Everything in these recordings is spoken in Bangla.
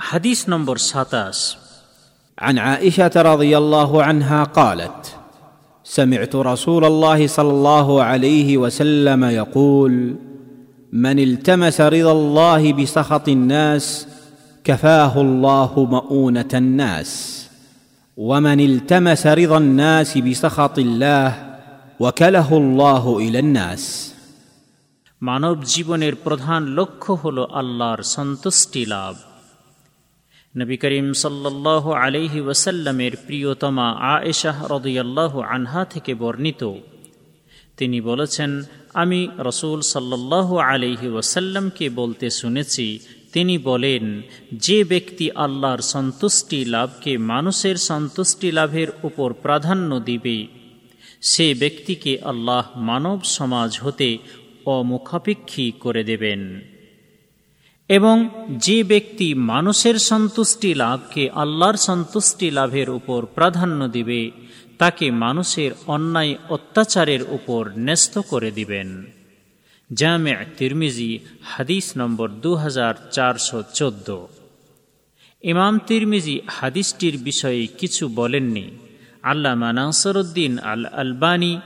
হাদিস নম্বর সাতাশ عن عائشه رضي الله عنها قالت سمعت رسول الله صلى الله عليه وسلم يقول من التمس رضا الله بسخط الناس كفاه الله مؤونه الناس ومن التمس رضا الناس بسخط الله وكله الله الى الناس মানব জীবনের প্রধান লক্ষ্য হল আল্লাহর সন্তুষ্টি লাভ নবী করিম সাল্লাহ আলহি ওয়াসাল্লামের প্রিয়তমা আয়েশাহ রদুয়াল্লাহ আনহা থেকে বর্ণিত। তিনি বলেছেন, আমি রসুল সাল্লাহ আলহি ওয়াসাল্লামকে বলতে শুনেছি, তিনি বলেন, যে ব্যক্তি আল্লাহর সন্তুষ্টি লাভকে মানুষের সন্তুষ্টি লাভের উপর প্রাধান্য দিবে, সে ব্যক্তিকে আল্লাহ মানব সমাজ হতে অমুখাপেক্ষী করে দেবেন। এবং যে ব্যক্তি মানুষের সন্তুষ্টি লাভকে আল্লাহর সন্তুষ্টি লাভের উপর প্রাধান্য দিবে, তাকে মানুষের অন্যায় অত্যাচারের উপর ন্যস্ত করে দিবেন। জামে তিরমিজি, হাদিস নম্বর দু হাজার চারশো চোদ্দ। ইমাম তিরমিজি হাদিসটির বিষয়ে কিছু বলেননি। আল্লামা নাসরুদ্দিন আল আলবানী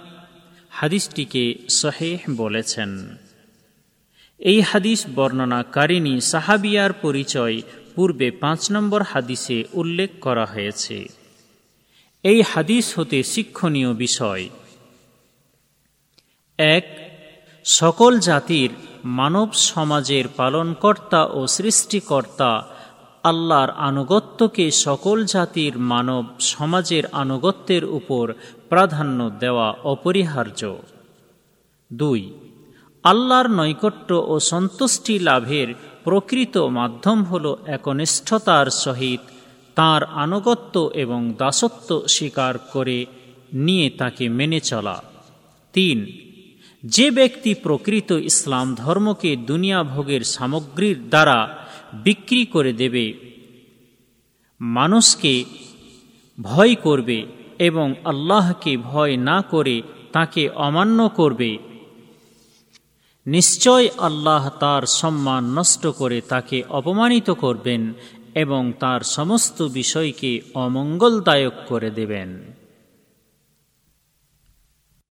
হাদিসটিকে সহেহ বলেছেন। এই হাদিস বর্ণনাকারিণী সাহাবিয়ার পরিচয় পূর্বে পাঁচ নম্বর হাদিসে উল্লেখ করা হয়েছে। এই হাদিস হতে শিক্ষণীয় বিষয়। এক, সকল জাতির মানব সমাজের পালনকর্তা ও সৃষ্টিকর্তা আল্লাহর আনুগত্যকে সকল জাতির মানব সমাজের আনুগত্যের উপর প্রাধান্য দেওয়া অপরিহার্য। দুই আল্লাহর নৈকট্য ও সন্তুষ্টি লাভের প্রকৃত মাধ্যম হল একনিষ্ঠতার সহিত তার আনুগত্য এবং দাসত্ব স্বীকার করে নিয়ে তাকে মেনে চলা। তিন, যে ব্যক্তি প্রকৃত ইসলাম ধর্মকে দুনিয়া ভোগের সামগ্রীর দ্বারা বিক্রি করে দেবে, মানুষকে ভয় করবে এবং আল্লাহকে ভয় না করে তাকে অমান্য করবে নিশ্চয় আল্লাহ তার সম্মান নষ্ট করে তাকে অপমানিত করবেন এবং তার সমস্ত বিষয়কে অমঙ্গলদায়ক করে দেবেন।